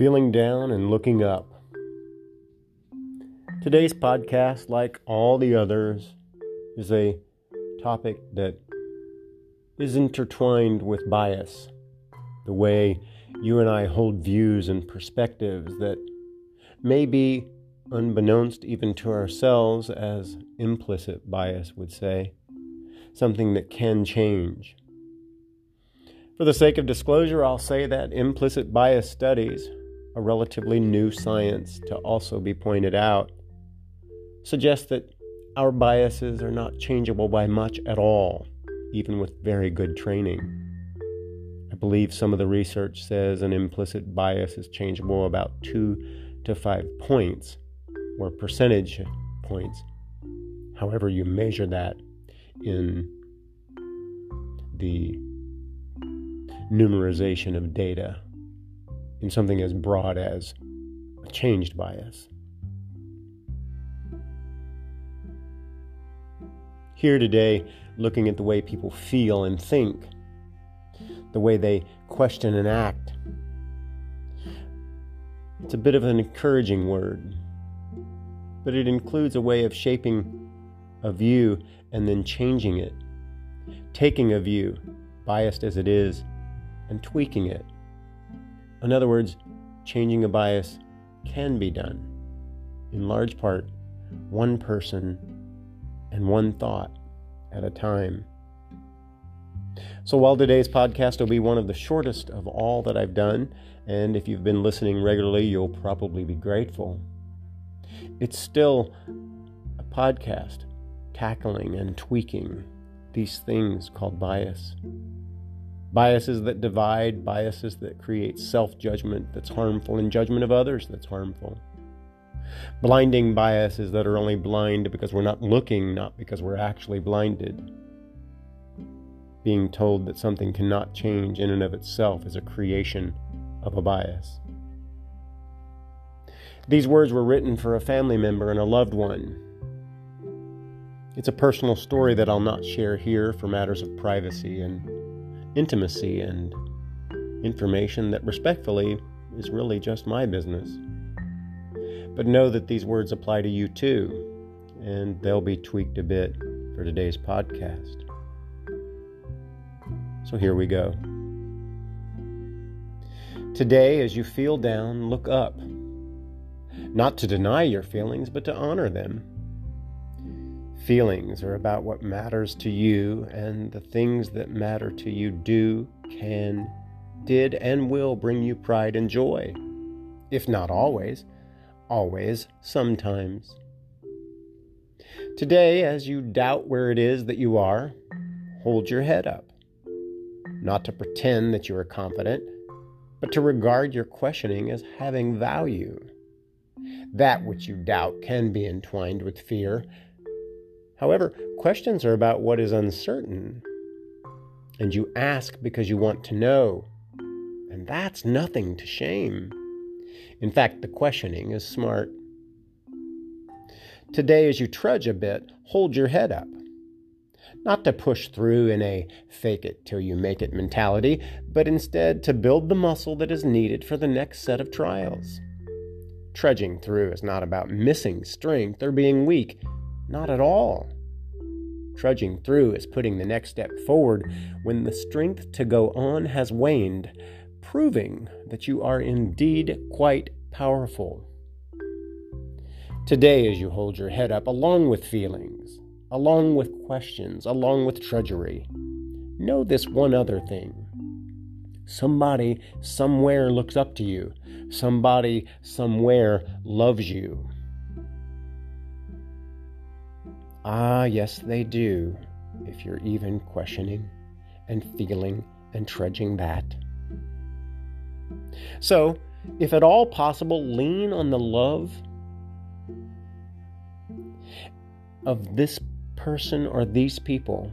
feeling down and looking up. Today's podcast, like all the others, is a topic that is intertwined with bias. The way you and I hold views and perspectives that may be unbeknownst even to ourselves, as implicit bias would say, something that can change. For the sake of disclosure, I'll say that implicit bias studies, a relatively new science to also be pointed out, suggests that our biases are not changeable by much at all, even with very good training. I believe some of the research says an implicit bias is changeable about two to five points, or percentage points, however you measure that in the numerization of data in something as broad as a changed bias. Here today, looking at the way people feel and think, the way they question and act. It's a bit of an encouraging word, but it includes a way of shaping a view and then changing it, taking a view, biased as it is, and tweaking it. In other words, changing a bias can be done, in large part, one person and one thought at a time. So, while today's podcast will be one of the shortest of all that I've done, and if you've been listening regularly, you'll probably be grateful, it's still a podcast tackling and tweaking these things called bias biases that divide, biases that create self judgment that's harmful, and judgment of others that's harmful. Blinding biases that are only blind because we're not looking, not because we're actually blinded. Being told that something cannot change in and of itself is a creation of a bias. These words were written for a family member and a loved one. It's a personal story that I'll not share here for matters of privacy and intimacy and information that respectfully is really just my business. But know that these words apply to you too, and they'll be tweaked a bit for today's podcast. So here we go. Today, as you feel down, look up. Not to deny your feelings, but to honor them Feelings are about what matters to you, and the things that matter to you do, can, did, and will bring you pride and joy. If not always, always, sometimes. Today, as you doubt where it is that you are, hold your head up. Not to pretend that you are confident, but to regard your questioning as having value. That which you doubt can be entwined with fear, However, questions are about what is uncertain, and you ask because you want to know, and that's nothing to shame. In fact, the questioning is smart. Today, as you trudge a bit, hold your head up. Not to push through in a fake it till you make it mentality, but instead to build the muscle that is needed for the next set of trials. Trudging through is not about missing strength or being weak. Not at all. Trudging through is putting the next step forward when the strength to go on has waned, proving that you are indeed quite powerful. Today, as you hold your head up, along with feelings, along with questions, along with trudgery, know this one other thing. Somebody somewhere looks up to you. Somebody somewhere loves you. Ah, yes, they do, if you're even questioning and feeling and trudging that. So, if at all possible, lean on the love of this person or these people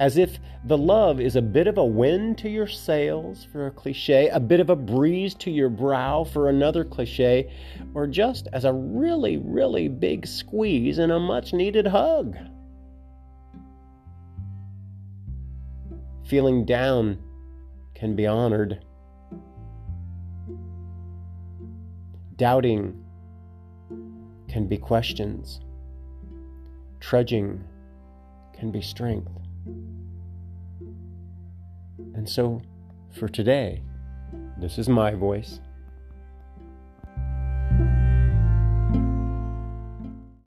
as if the love is a bit of a wind to your sails for a cliche, a bit of a breeze to your brow for another cliche, or just as a really, really big squeeze and a much needed hug. Feeling down can be honored. Doubting can be questions. Trudging can be strength. And so, for today, this is my voice.